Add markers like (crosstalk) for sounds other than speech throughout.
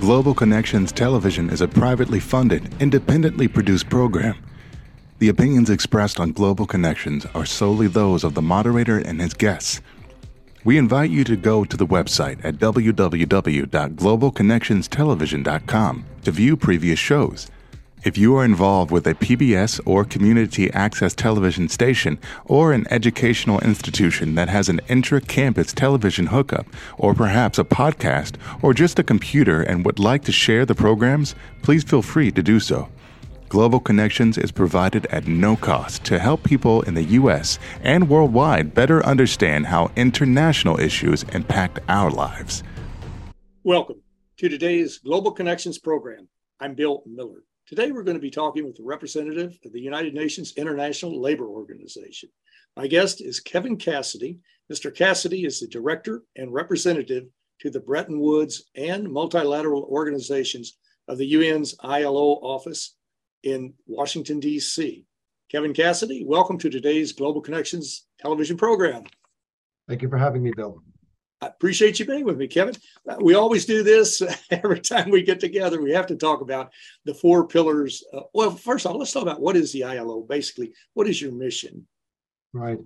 Global Connections Television is a privately funded, independently produced program. The opinions expressed on Global Connections are solely those of the moderator and his guests. We invite you to go to the website at www.globalconnectionstelevision.com to view previous shows. If you are involved with a PBS or community access television station or an educational institution that has an intra campus television hookup, or perhaps a podcast, or just a computer and would like to share the programs, please feel free to do so. Global Connections is provided at no cost to help people in the U.S. and worldwide better understand how international issues impact our lives. Welcome to today's Global Connections program. I'm Bill Miller. Today, we're going to be talking with the representative of the United Nations International Labor Organization. My guest is Kevin Cassidy. Mr. Cassidy is the director and representative to the Bretton Woods and multilateral organizations of the UN's ILO office in Washington, D.C. Kevin Cassidy, welcome to today's Global Connections television program. Thank you for having me, Bill. I appreciate you being with me, Kevin. Uh, we always do this (laughs) every time we get together. We have to talk about the four pillars. Uh, well, first of all, let's talk about what is the ILO. Basically, what is your mission? Right.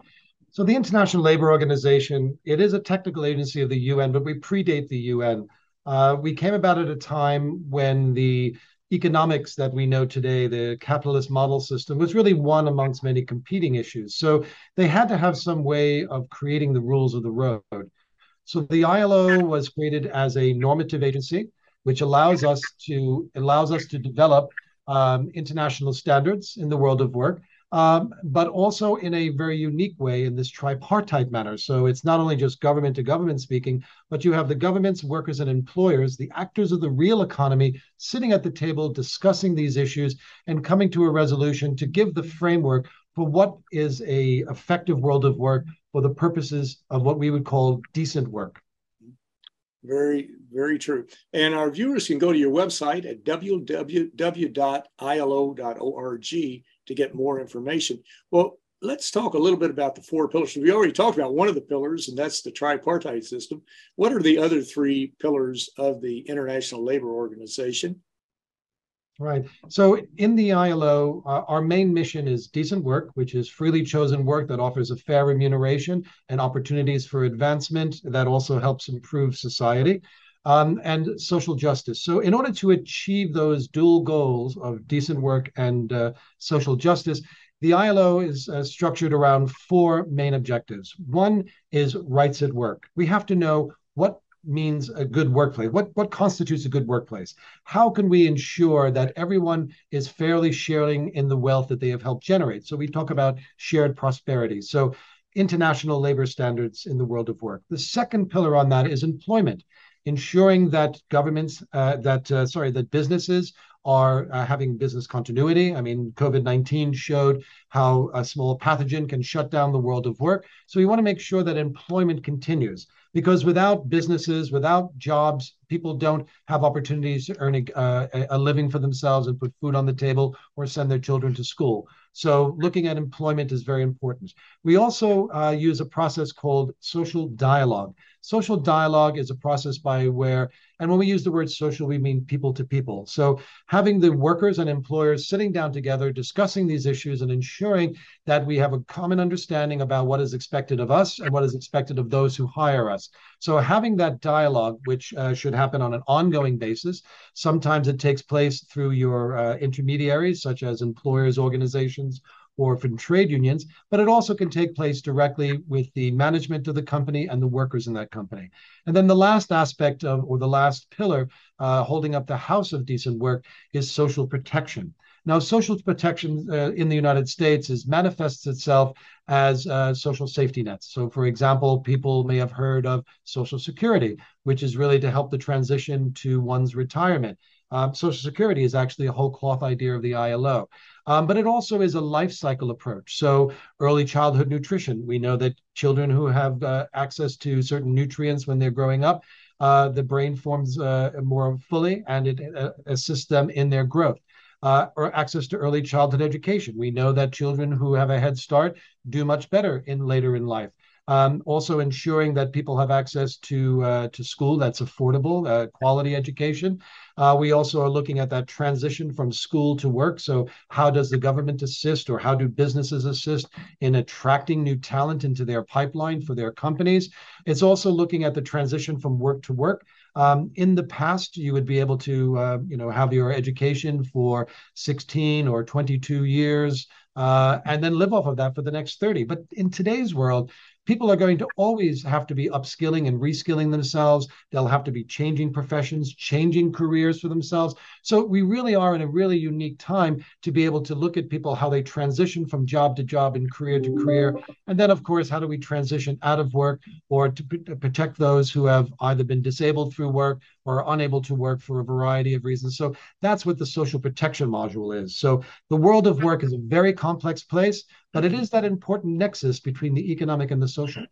So the International Labor Organization, it is a technical agency of the UN, but we predate the UN. Uh, we came about at a time when the economics that we know today, the capitalist model system, was really one amongst many competing issues. So they had to have some way of creating the rules of the road. So the ILO was created as a normative agency, which allows us to allows us to develop um, international standards in the world of work, um, but also in a very unique way in this tripartite manner. So it's not only just government to government speaking, but you have the governments, workers, and employers, the actors of the real economy, sitting at the table discussing these issues and coming to a resolution to give the framework for what is a effective world of work for the purposes of what we would call decent work. Very, very true. And our viewers can go to your website at www.ilo.org to get more information. Well, let's talk a little bit about the four pillars. We already talked about one of the pillars, and that's the tripartite system. What are the other three pillars of the International Labor Organization? Right. So in the ILO, uh, our main mission is decent work, which is freely chosen work that offers a fair remuneration and opportunities for advancement that also helps improve society. Um, and social justice. So, in order to achieve those dual goals of decent work and uh, social justice, the ILO is uh, structured around four main objectives. One is rights at work. We have to know what means a good workplace? What what constitutes a good workplace? How can we ensure that everyone is fairly sharing in the wealth that they have helped generate? So we talk about shared prosperity. So international labor standards in the world of work. The second pillar on that is employment, ensuring that governments, uh, that uh, sorry, that businesses are uh, having business continuity. I mean, COVID 19 showed how a small pathogen can shut down the world of work. So we want to make sure that employment continues because without businesses, without jobs, people don't have opportunities to earn a, a, living for themselves and put food on the table or send their children to school. So, looking at employment is very important. We also uh, use a process called social dialogue. Social dialogue is a process by where, and when we use the word social, we mean people to people. So, having the workers and employers sitting down together, discussing these issues, and ensuring that we have a common understanding about what is expected of us and what is expected of those who hire us. So, having that dialogue, which uh, should happen on an ongoing basis, sometimes it takes place through your uh, intermediaries, such as employers' organizations or from trade unions, but it also can take place directly with the management of the company and the workers in that company. And then the last aspect of, or the last pillar uh, holding up the house of decent work is social protection. Now, social protection uh, in the United States is manifests itself as uh, social safety nets. So, for example, people may have heard of Social Security, which is really to help the transition to one's retirement. Um, Social Security is actually a whole cloth idea of the ILO. Um, but it also is a life cycle approach. So, early childhood nutrition. We know that children who have uh, access to certain nutrients when they're growing up, uh, the brain forms uh, more fully and it uh, assists them in their growth uh, or access to early childhood education. We know that children who have a head start do much better in later in life. Um, also ensuring that people have access to uh, to school that's affordable, uh, quality education. Uh, we also are looking at that transition from school to work. So how does the government assist, or how do businesses assist in attracting new talent into their pipeline for their companies? It's also looking at the transition from work to work. Um, in the past, you would be able to, uh, you know, have your education for 16 or 22 years, uh, and then live off of that for the next 30. But in today's world, people are going to always have to be upskilling and reskilling themselves. They'll have to be changing professions, changing careers for themselves. So we really are in a really unique time to be able to look at people how they transition from job to job and career to career. And then, of course, how do we transition out of work or to protect those who have either been disabled through work or unable to work for a variety of reasons. So that's what the social protection module is. So the world of work is a very complex place, but it is that important nexus between the economic and the social.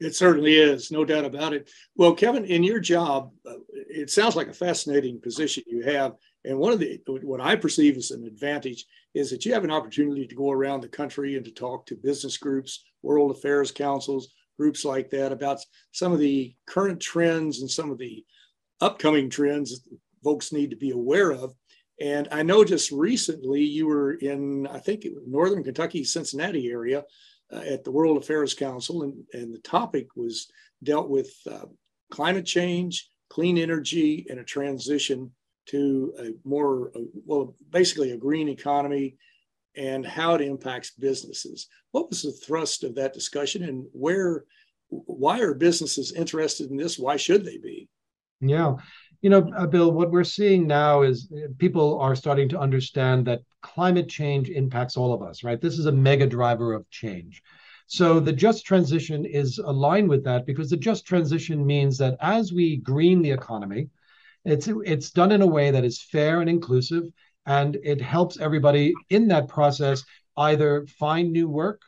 It certainly is, no doubt about it. Well, Kevin, in your job, uh, it sounds like a fascinating position you have. And one of the, what I perceive as an advantage is that you have an opportunity to go around the country and to talk to business groups, world affairs councils, groups like that about some of the current trends and some of the upcoming trends folks need to be aware of. And I know just recently you were in, I think, Northern Kentucky, Cincinnati area uh, at the World Affairs Council, and, and the topic was dealt with uh, climate change, clean energy, and a transition to a more, uh, well, basically a green economy and how it impacts businesses. What was the thrust of that discussion and where, why are businesses interested in this? Why should they be? Yeah. You know, uh, Bill, what we're seeing now is uh, people are starting to understand that climate change impacts all of us, right? This is a mega driver of change. So the just transition is aligned with that because the just transition means that as we green the economy, it's it's done in a way that is fair and inclusive and it helps everybody in that process either find new work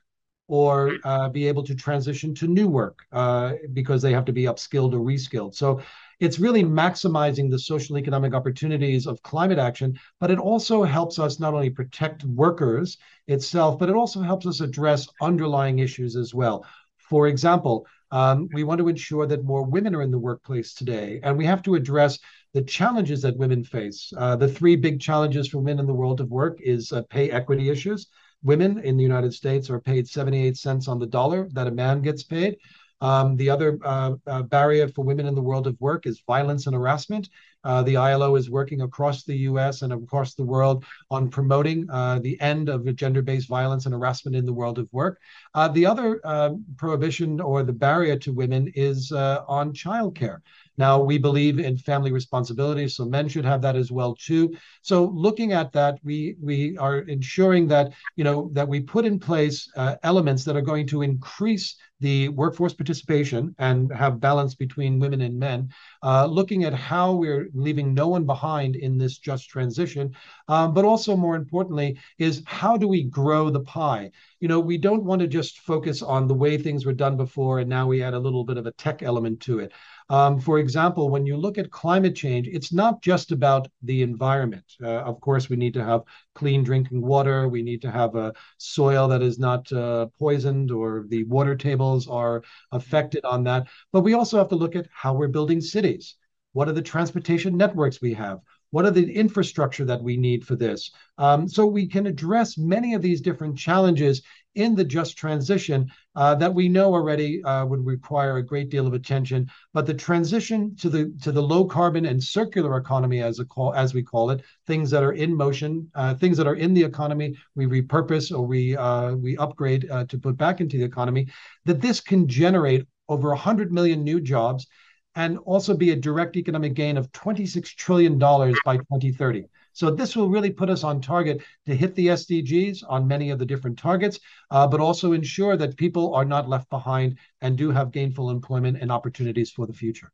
or uh, be able to transition to new work uh, because they have to be upskilled or reskilled. So it's really maximizing the social economic opportunities of climate action, but it also helps us not only protect workers itself, but it also helps us address underlying issues as well. For example, um, we want to ensure that more women are in the workplace today, and we have to address the challenges that women face. Uh, the three big challenges for women in the world of work is uh, pay equity issues. Women in the United States are paid 78 cents on the dollar that a man gets paid. Um, the other uh, uh, barrier for women in the world of work is violence and harassment. Uh, the ILO is working across the US and across the world on promoting uh, the end of gender based violence and harassment in the world of work. Uh, the other uh, prohibition or the barrier to women is on childcare. Now, we believe in family responsibility, so men should have that as well too. So, looking at that, we we are ensuring that you know that we put in place uh, elements that are going to increase the workforce participation and have balance between women and men. Uh, looking at how we're leaving no one behind in this just transition, um, but also more importantly, is how do we grow the pie? You know, we don't want to just focus on the way things were done before, and now we add a little bit of a tech element to it. Um, for example, when you look at climate change, it's not just about the environment. Uh, of course, we need to have clean drinking water. We need to have a soil that is not uh, poisoned or the water tables are affected on that. But we also have to look at how we're building cities. What are the transportation networks we have? What are the infrastructure that we need for this? Um, so we can address many of these different challenges in the just transition uh, that we know already uh, would require a great deal of attention. But the transition to the to the low carbon and circular economy, as a call as we call it, things that are in motion, uh, things that are in the economy, we repurpose or we uh, we upgrade uh, to put back into the economy. That this can generate over 100 million new jobs and also be a direct economic gain of $26 trillion by 2030. So this will really put us on target to hit the SDGs on many of the different targets, uh, but also ensure that people are not left behind and do have gainful employment and opportunities for the future.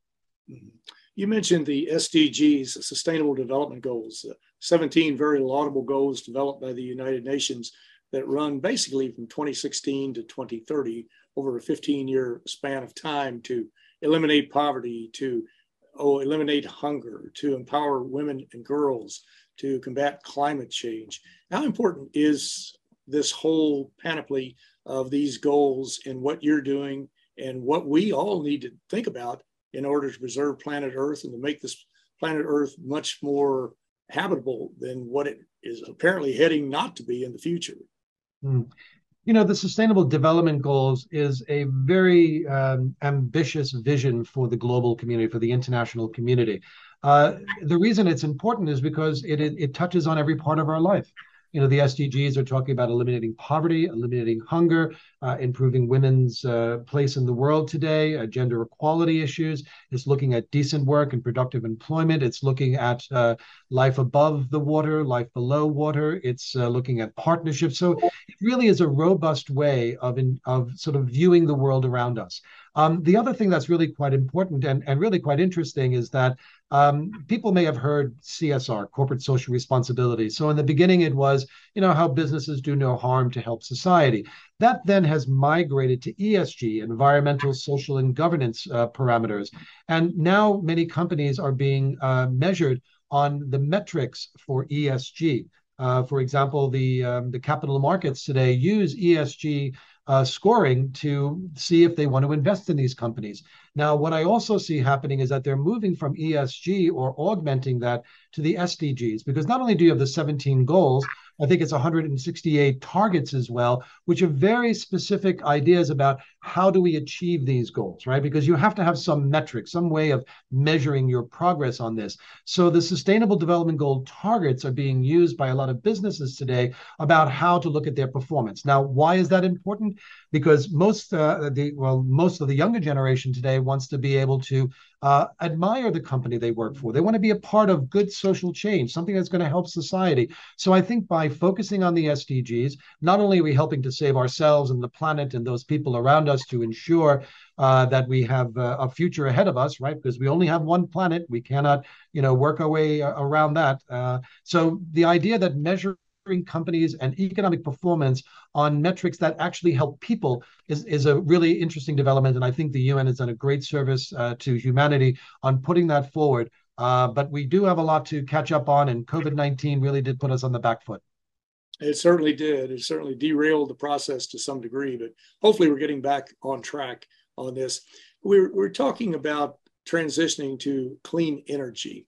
You mentioned the SDGs, Sustainable Development Goals, uh, 17 very laudable goals developed by the United Nations that run basically from 2016 to 2030 over a 15 year span of time to eliminate poverty, to oh, eliminate hunger, to empower women and girls, to combat climate change. How important is this whole panoply of these goals and what you're doing and what we all need to think about in order to preserve planet Earth and to make this planet Earth much more habitable than what it is apparently heading not to be in the future. Mm. You know, the Sustainable Development Goals is a very um, ambitious vision for the global community, for the international community. Uh, the reason it's important is because it, it, it touches on every part of our life you know, the SDGs are talking about eliminating poverty, eliminating hunger, uh, improving women's uh, place in the world today, uh, gender equality issues. It's looking at decent work and productive employment. It's looking at uh, life above the water, life below water. It's uh, looking at partnerships. So it really is a robust way of in, of sort of viewing the world around us. Um, the other thing that's really quite important and, and really quite interesting is that um, people may have heard CSR, corporate social responsibility. So in the beginning, it was, you know, how businesses do no harm to help society. That then has migrated to ESG, environmental, social, and governance uh, parameters. And now many companies are being uh, measured on the metrics for ESG. Uh, for example, the um, the capital markets today use ESG uh, scoring to see if they want to invest in these companies. Now, what I also see happening is that they're moving from ESG or augmenting that to the SDGs, because not only do you have the 17 goals, I think it's 168 targets as well, which are very specific ideas about how do we achieve these goals, right? Because you have to have some metric, some way of measuring your progress on this. So the Sustainable Development Goal targets are being used by a lot of businesses today about how to look at their performance. Now, why is that important? Because most uh, the well, most of the younger generation today wants to be able to uh, admire the company they work for. They want to be a part of good social change, something that's going to help society. So I think by focusing on the SDGs, not only are we helping to save ourselves and the planet and those people around us to ensure uh, that we have uh, a future ahead of us, right? Because we only have one planet, we cannot, you know, work our way uh, around that. Uh, so the idea that measure companies and economic performance on metrics that actually help people is, is a really interesting development. And I think the UN has done a great service uh, to humanity on putting that forward. Uh, but we do have a lot to catch up on, and COVID 19 really did put us on the back foot. It certainly did. It certainly derailed the process to some degree, but hopefully we're getting back on track on this. We're, we're talking about transitioning to clean energy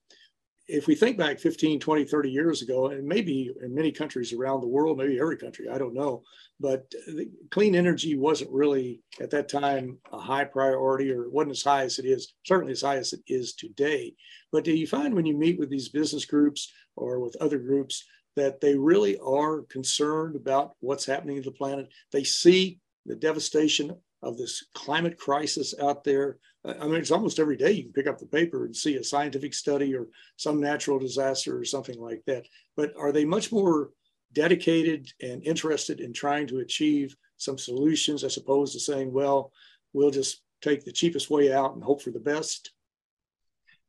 if we think back 15, 20, 30 years ago, and maybe in many countries around the world, maybe every country, I don't know, but clean energy wasn't really at that time a high priority or wasn't as high as it is, certainly as high as it is today. But do you find when you meet with these business groups or with other groups that they really are concerned about what's happening to the planet? They see the devastation of this climate crisis out there. I mean, it's almost every day you can pick up the paper and see a scientific study or some natural disaster or something like that. But are they much more dedicated and interested in trying to achieve some solutions as opposed to saying, well, we'll just take the cheapest way out and hope for the best?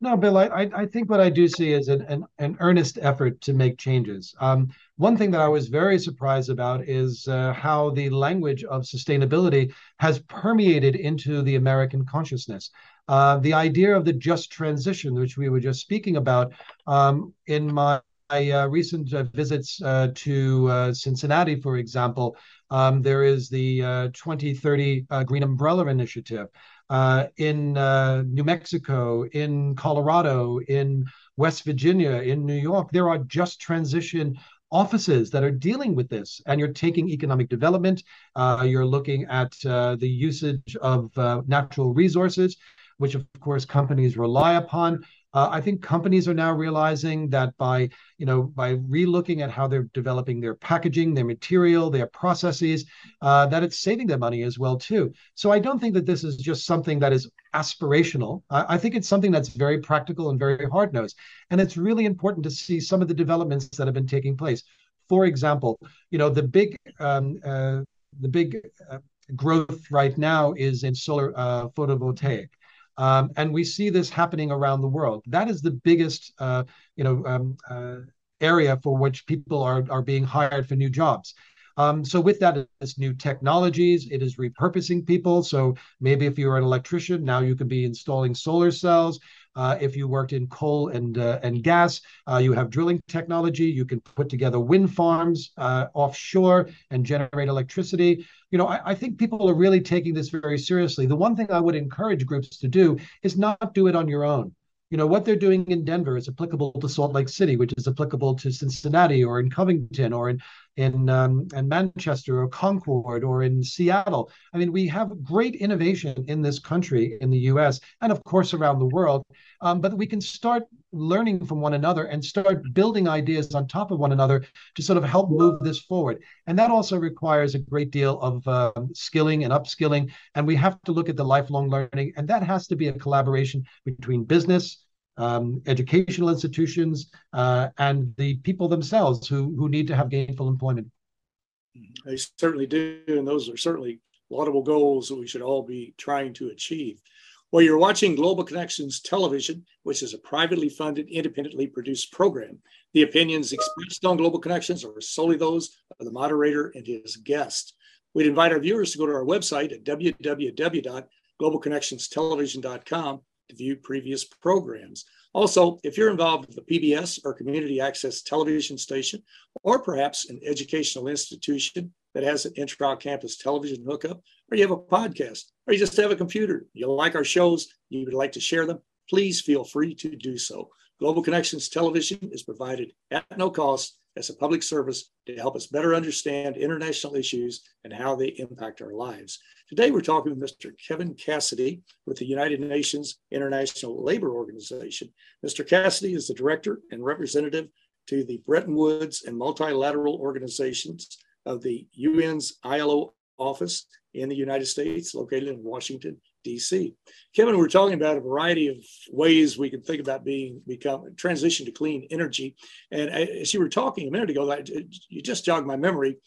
No, Bill, I, I think what I do see is an, an, an earnest effort to make changes. Um, one thing that I was very surprised about is uh, how the language of sustainability has permeated into the American consciousness. Uh, the idea of the just transition, which we were just speaking about, um, in my uh, recent uh, visits uh, to uh, Cincinnati, for example, um, there is the 2030 Green Umbrella Initiative uh, in uh, New Mexico, in Colorado, in West Virginia, in New York. There are just transition offices that are dealing with this and you're taking economic development uh, you're looking at uh, the usage of uh, natural resources which of course companies rely upon uh, I think companies are now realizing that by you know by relooking at how they're developing their packaging, their material, their processes, uh, that it's saving them money as well too. So I don't think that this is just something that is aspirational. I, I think it's something that's very practical and very hard nosed, and it's really important to see some of the developments that have been taking place. For example, you know the big um, uh, the big uh, growth right now is in solar uh, photovoltaic. Um, and we see this happening around the world. That is the biggest, uh, you know, um, uh, area for which people are are being hired for new jobs. Um, so with that, it's new technologies. It is repurposing people. So maybe if you're an electrician, now you can be installing solar cells. Uh, if you worked in coal and uh, and gas, uh, you have drilling technology. You can put together wind farms uh, offshore and generate electricity. You know, I, I think people are really taking this very seriously. The one thing I would encourage groups to do is not do it on your own you know what they're doing in denver is applicable to salt lake city which is applicable to cincinnati or in covington or in in um, in manchester or concord or in seattle. I mean we have great innovation in this country in the us and of course around the world. Um, but we can start learning from one another and start building ideas on top of one another to sort of help move this forward. And that also requires a great deal of uh, skilling and upskilling. And we have to look at the lifelong learning and that has to be a collaboration between business um, educational institutions, uh, and the people themselves who, who need to have gainful employment. They certainly do, and those are certainly laudable goals that we should all be trying to achieve. Well, you're watching Global Connections Television, which is a privately funded, independently produced program. The opinions expressed on Global Connections are solely those of the moderator and his guest. We'd invite our viewers to go to our website at www.globalconnectionstelevision.com view previous programs. Also, if you're involved with a PBS or community access television station, or perhaps an educational institution that has an intra campus television hookup, or you have a podcast, or you just have a computer, you like our shows, you would like to share them, please feel free to do so. Global Connections Television is provided at no cost as a public service to help us better understand international issues and how they impact our lives. Today, we're talking with Mr. Kevin Cassidy with the United Nations International Labor Organization. Mr. Cassidy is the director and representative to the Bretton Woods and multilateral organizations of the UN's ILO office in the United States, located in Washington, DC. Kevin, we're talking about a variety of ways we can think about being become transition to clean energy. And as you were talking a minute ago, you just jogged my memory.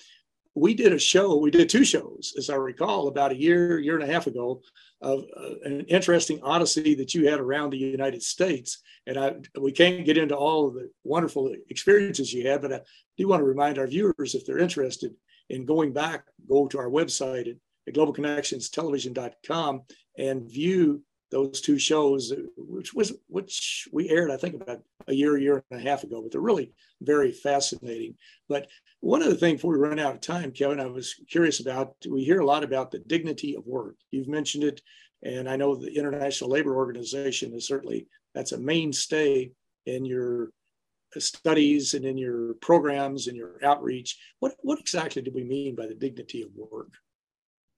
We did a show, we did two shows, as I recall, about a year, year and a half ago, of uh, an interesting odyssey that you had around the United States. And I, we can't get into all of the wonderful experiences you had, but I do want to remind our viewers, if they're interested in going back, go to our website at globalconnectionstelevision.com and view those two shows, which was which we aired, I think, about a year, year and a half ago. But they're really very fascinating. But one other thing before we run out of time, Kevin, I was curious about. We hear a lot about the dignity of work. You've mentioned it, and I know the International Labor Organization is certainly that's a mainstay in your studies and in your programs and your outreach. What what exactly do we mean by the dignity of work?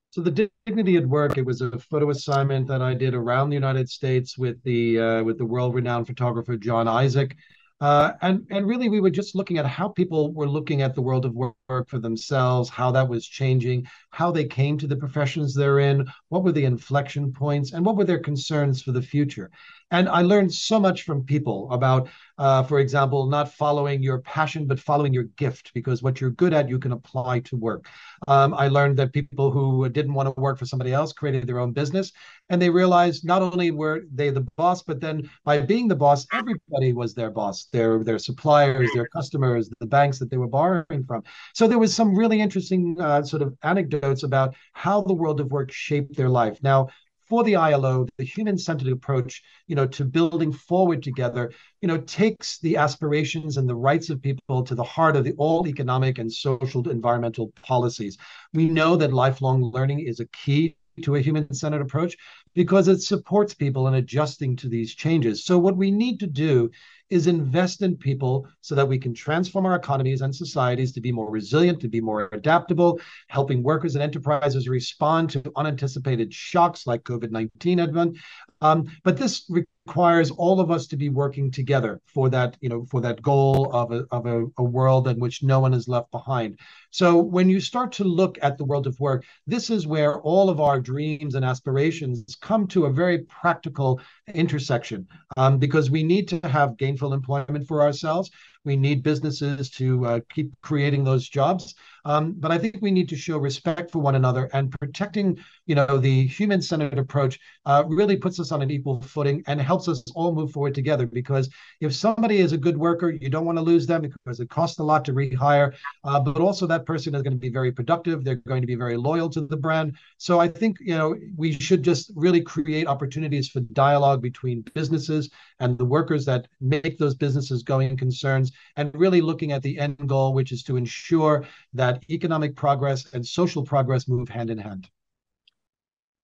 So the dignity at work, it was a photo assignment that I did around the United States with the uh, with the world-renowned photographer John Isaac, uh, and and really we were just looking at how people were looking at the world of work for themselves, how that was changing, how they came to the professions they're in, what were the inflection points, and what were their concerns for the future. And I learned so much from people about, uh, for example, not following your passion, but following your gift, because what you're good at, you can apply to work. Um, I learned that people who didn't want to work for somebody else created their own business. And they realized not only were they the boss, but then by being the boss, everybody was their boss, their, their suppliers, their customers, the banks that they were borrowing from. So there was some really interesting uh, sort of anecdotes about how the world of work shaped their life. Now, for the ILO, the human-centered approach, you know, to building forward together, you know, takes the aspirations and the rights of people to the heart of the all economic and social environmental policies. We know that lifelong learning is a key to a human-centered approach because it supports people in adjusting to these changes. So what we need to do is invest in people so that we can transform our economies and societies to be more resilient, to be more adaptable, helping workers and enterprises respond to unanticipated shocks like COVID 19, Edmund. Um, but this requires all of us to be working together for that, you know, for that goal of a, of a, a world in which no one is left behind. So when you start to look at the world of work, this is where all of our dreams and aspirations come to a very practical intersection um, because we need to have gainful employment for ourselves. We need businesses to uh, keep creating those jobs. Um, but I think we need to show respect for one another and protecting, you know, the human-centered approach uh, really puts us on an equal footing and helps us all move forward together. Because if somebody is a good worker, you don't want to lose them because it costs a lot to rehire, uh, but also that person is going to be very productive. They're going to be very loyal to the brand. So I think, you know, we should just really create opportunities for dialogue between businesses and the workers that make those businesses going concerns and really looking at the end goal, which is to ensure that economic progress and social progress move hand in hand.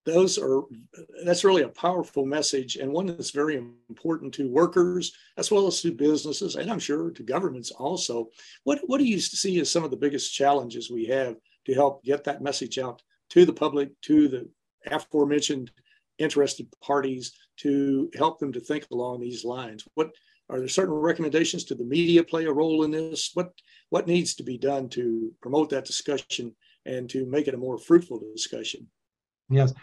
Those are that's really a powerful message and one that's very important to workers as well as to businesses and i'm sure to governments also. What what do you see as some of the biggest challenges we have to help get that message out to the public to the aforementioned interested parties to help them to think along these lines what are there certain recommendations to the media play a role in this what what needs to be done to promote that discussion and to make it a more fruitful discussion Yes.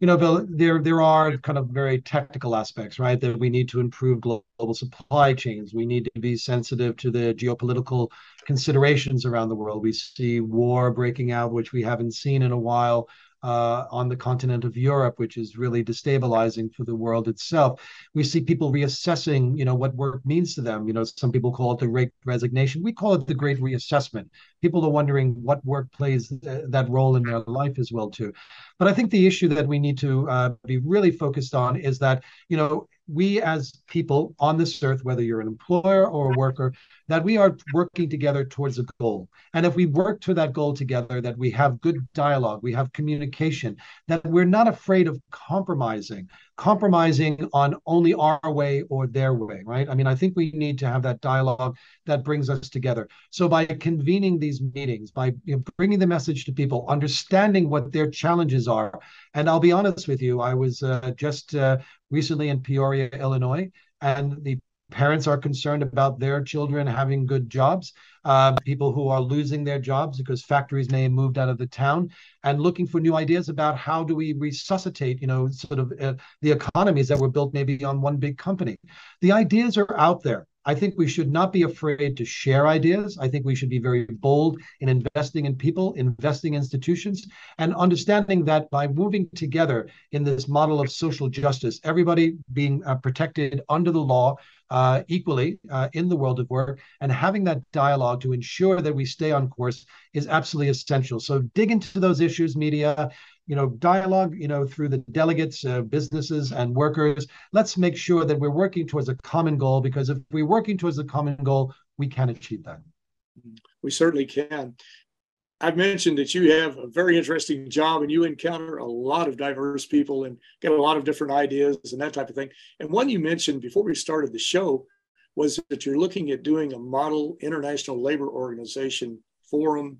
You know, Bill, there there are kind of very technical aspects, right? That we need to improve global supply chains. We need to be sensitive to the geopolitical considerations around the world. We see war breaking out, which we haven't seen in a while uh, on the continent of Europe, which is really destabilizing for the world itself. We see people reassessing, you know, what work means to them. You know, some people call it the great resignation. We call it the great reassessment. People are wondering what work plays th- that role in their life as well too. But I think the issue that we need to uh, be really focused on is that, you know, we as people on this earth, whether you're an employer or a worker, that we are working together towards a goal. And if we work to that goal together, that we have good dialogue, we have communication, that we're not afraid of compromising, compromising on only our way or their way, right? I mean, I think we need to have that dialogue that brings us together. So by convening these meetings, by bringing the message to people, understanding what their challenges are, and I'll be honest with you, I was uh, just uh, recently in Peoria, Illinois, and the parents are concerned about their children having good jobs uh, people who are losing their jobs because factories may have moved out of the town and looking for new ideas about how do we resuscitate you know sort of uh, the economies that were built maybe on one big company the ideas are out there I think we should not be afraid to share ideas. I think we should be very bold in investing in people, investing in institutions, and understanding that by moving together in this model of social justice, everybody being uh, protected under the law uh, equally uh, in the world of work, and having that dialogue to ensure that we stay on course is absolutely essential. So dig into those issues, media you know, dialogue, you know, through the delegates, uh, businesses, and workers. Let's make sure that we're working towards a common goal because if we're working towards a common goal, we can achieve that. We certainly can. I've mentioned that you have a very interesting job and you encounter a lot of diverse people and get a lot of different ideas and that type of thing. And one you mentioned before we started the show was that you're looking at doing a model international labor organization forum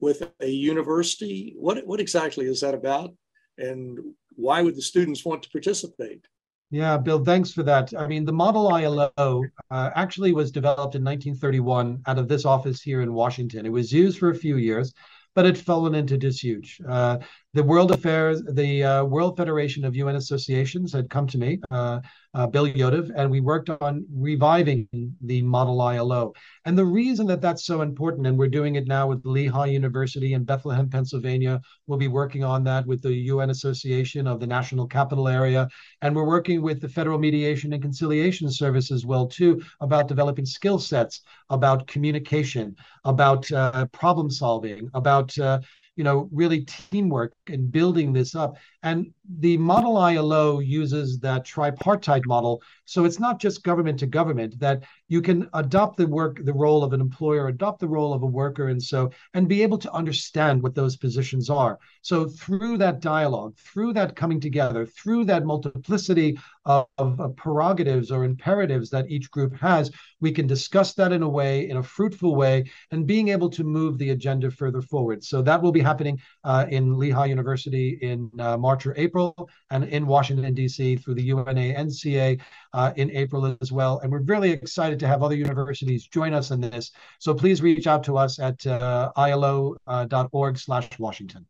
with a university? What, what exactly is that about? And why would the students want to participate? Yeah, Bill, thanks for that. I mean, the Model ILO uh, actually was developed in 1931 out of this office here in Washington. It was used for a few years, but it fallen into disuse. Uh, the World Affairs, the uh, World Federation of UN Associations had come to me, uh, uh, Bill Yodov, and we worked on reviving the Model ILO. And the reason that that's so important, and we're doing it now with Lehigh University in Bethlehem, Pennsylvania, we'll be working on that with the UN Association of the National Capital Area, and we're working with the Federal Mediation and Conciliation Service as well too about developing skill sets, about communication, about uh, problem solving, about uh, you know, really teamwork and building this up. And the Model ILO uses that tripartite model. So it's not just government to government, that you can adopt the work, the role of an employer, adopt the role of a worker, and so, and be able to understand what those positions are. So through that dialogue, through that coming together, through that multiplicity of, of prerogatives or imperatives that each group has, we can discuss that in a way, in a fruitful way, and being able to move the agenda further forward. So that will be happening uh, in Lehigh University in uh, March March or April, and in Washington, D.C. through the UNA NCA uh, in April as well. And we're really excited to have other universities join us in this. So please reach out to us at uh, ilo.org slash Washington.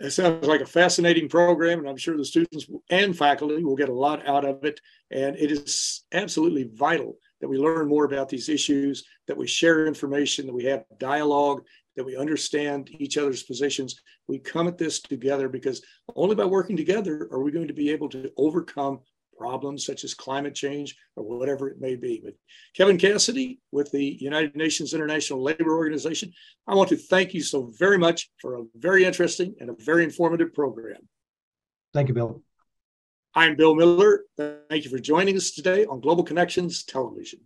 It sounds like a fascinating program, and I'm sure the students and faculty will get a lot out of it. And it is absolutely vital that we learn more about these issues, that we share information, that we have dialogue, that we understand each other's positions. We come at this together because only by working together are we going to be able to overcome problems such as climate change or whatever it may be. But Kevin Cassidy with the United Nations International Labor Organization, I want to thank you so very much for a very interesting and a very informative program. Thank you, Bill. I'm Bill Miller. Thank you for joining us today on Global Connections Television.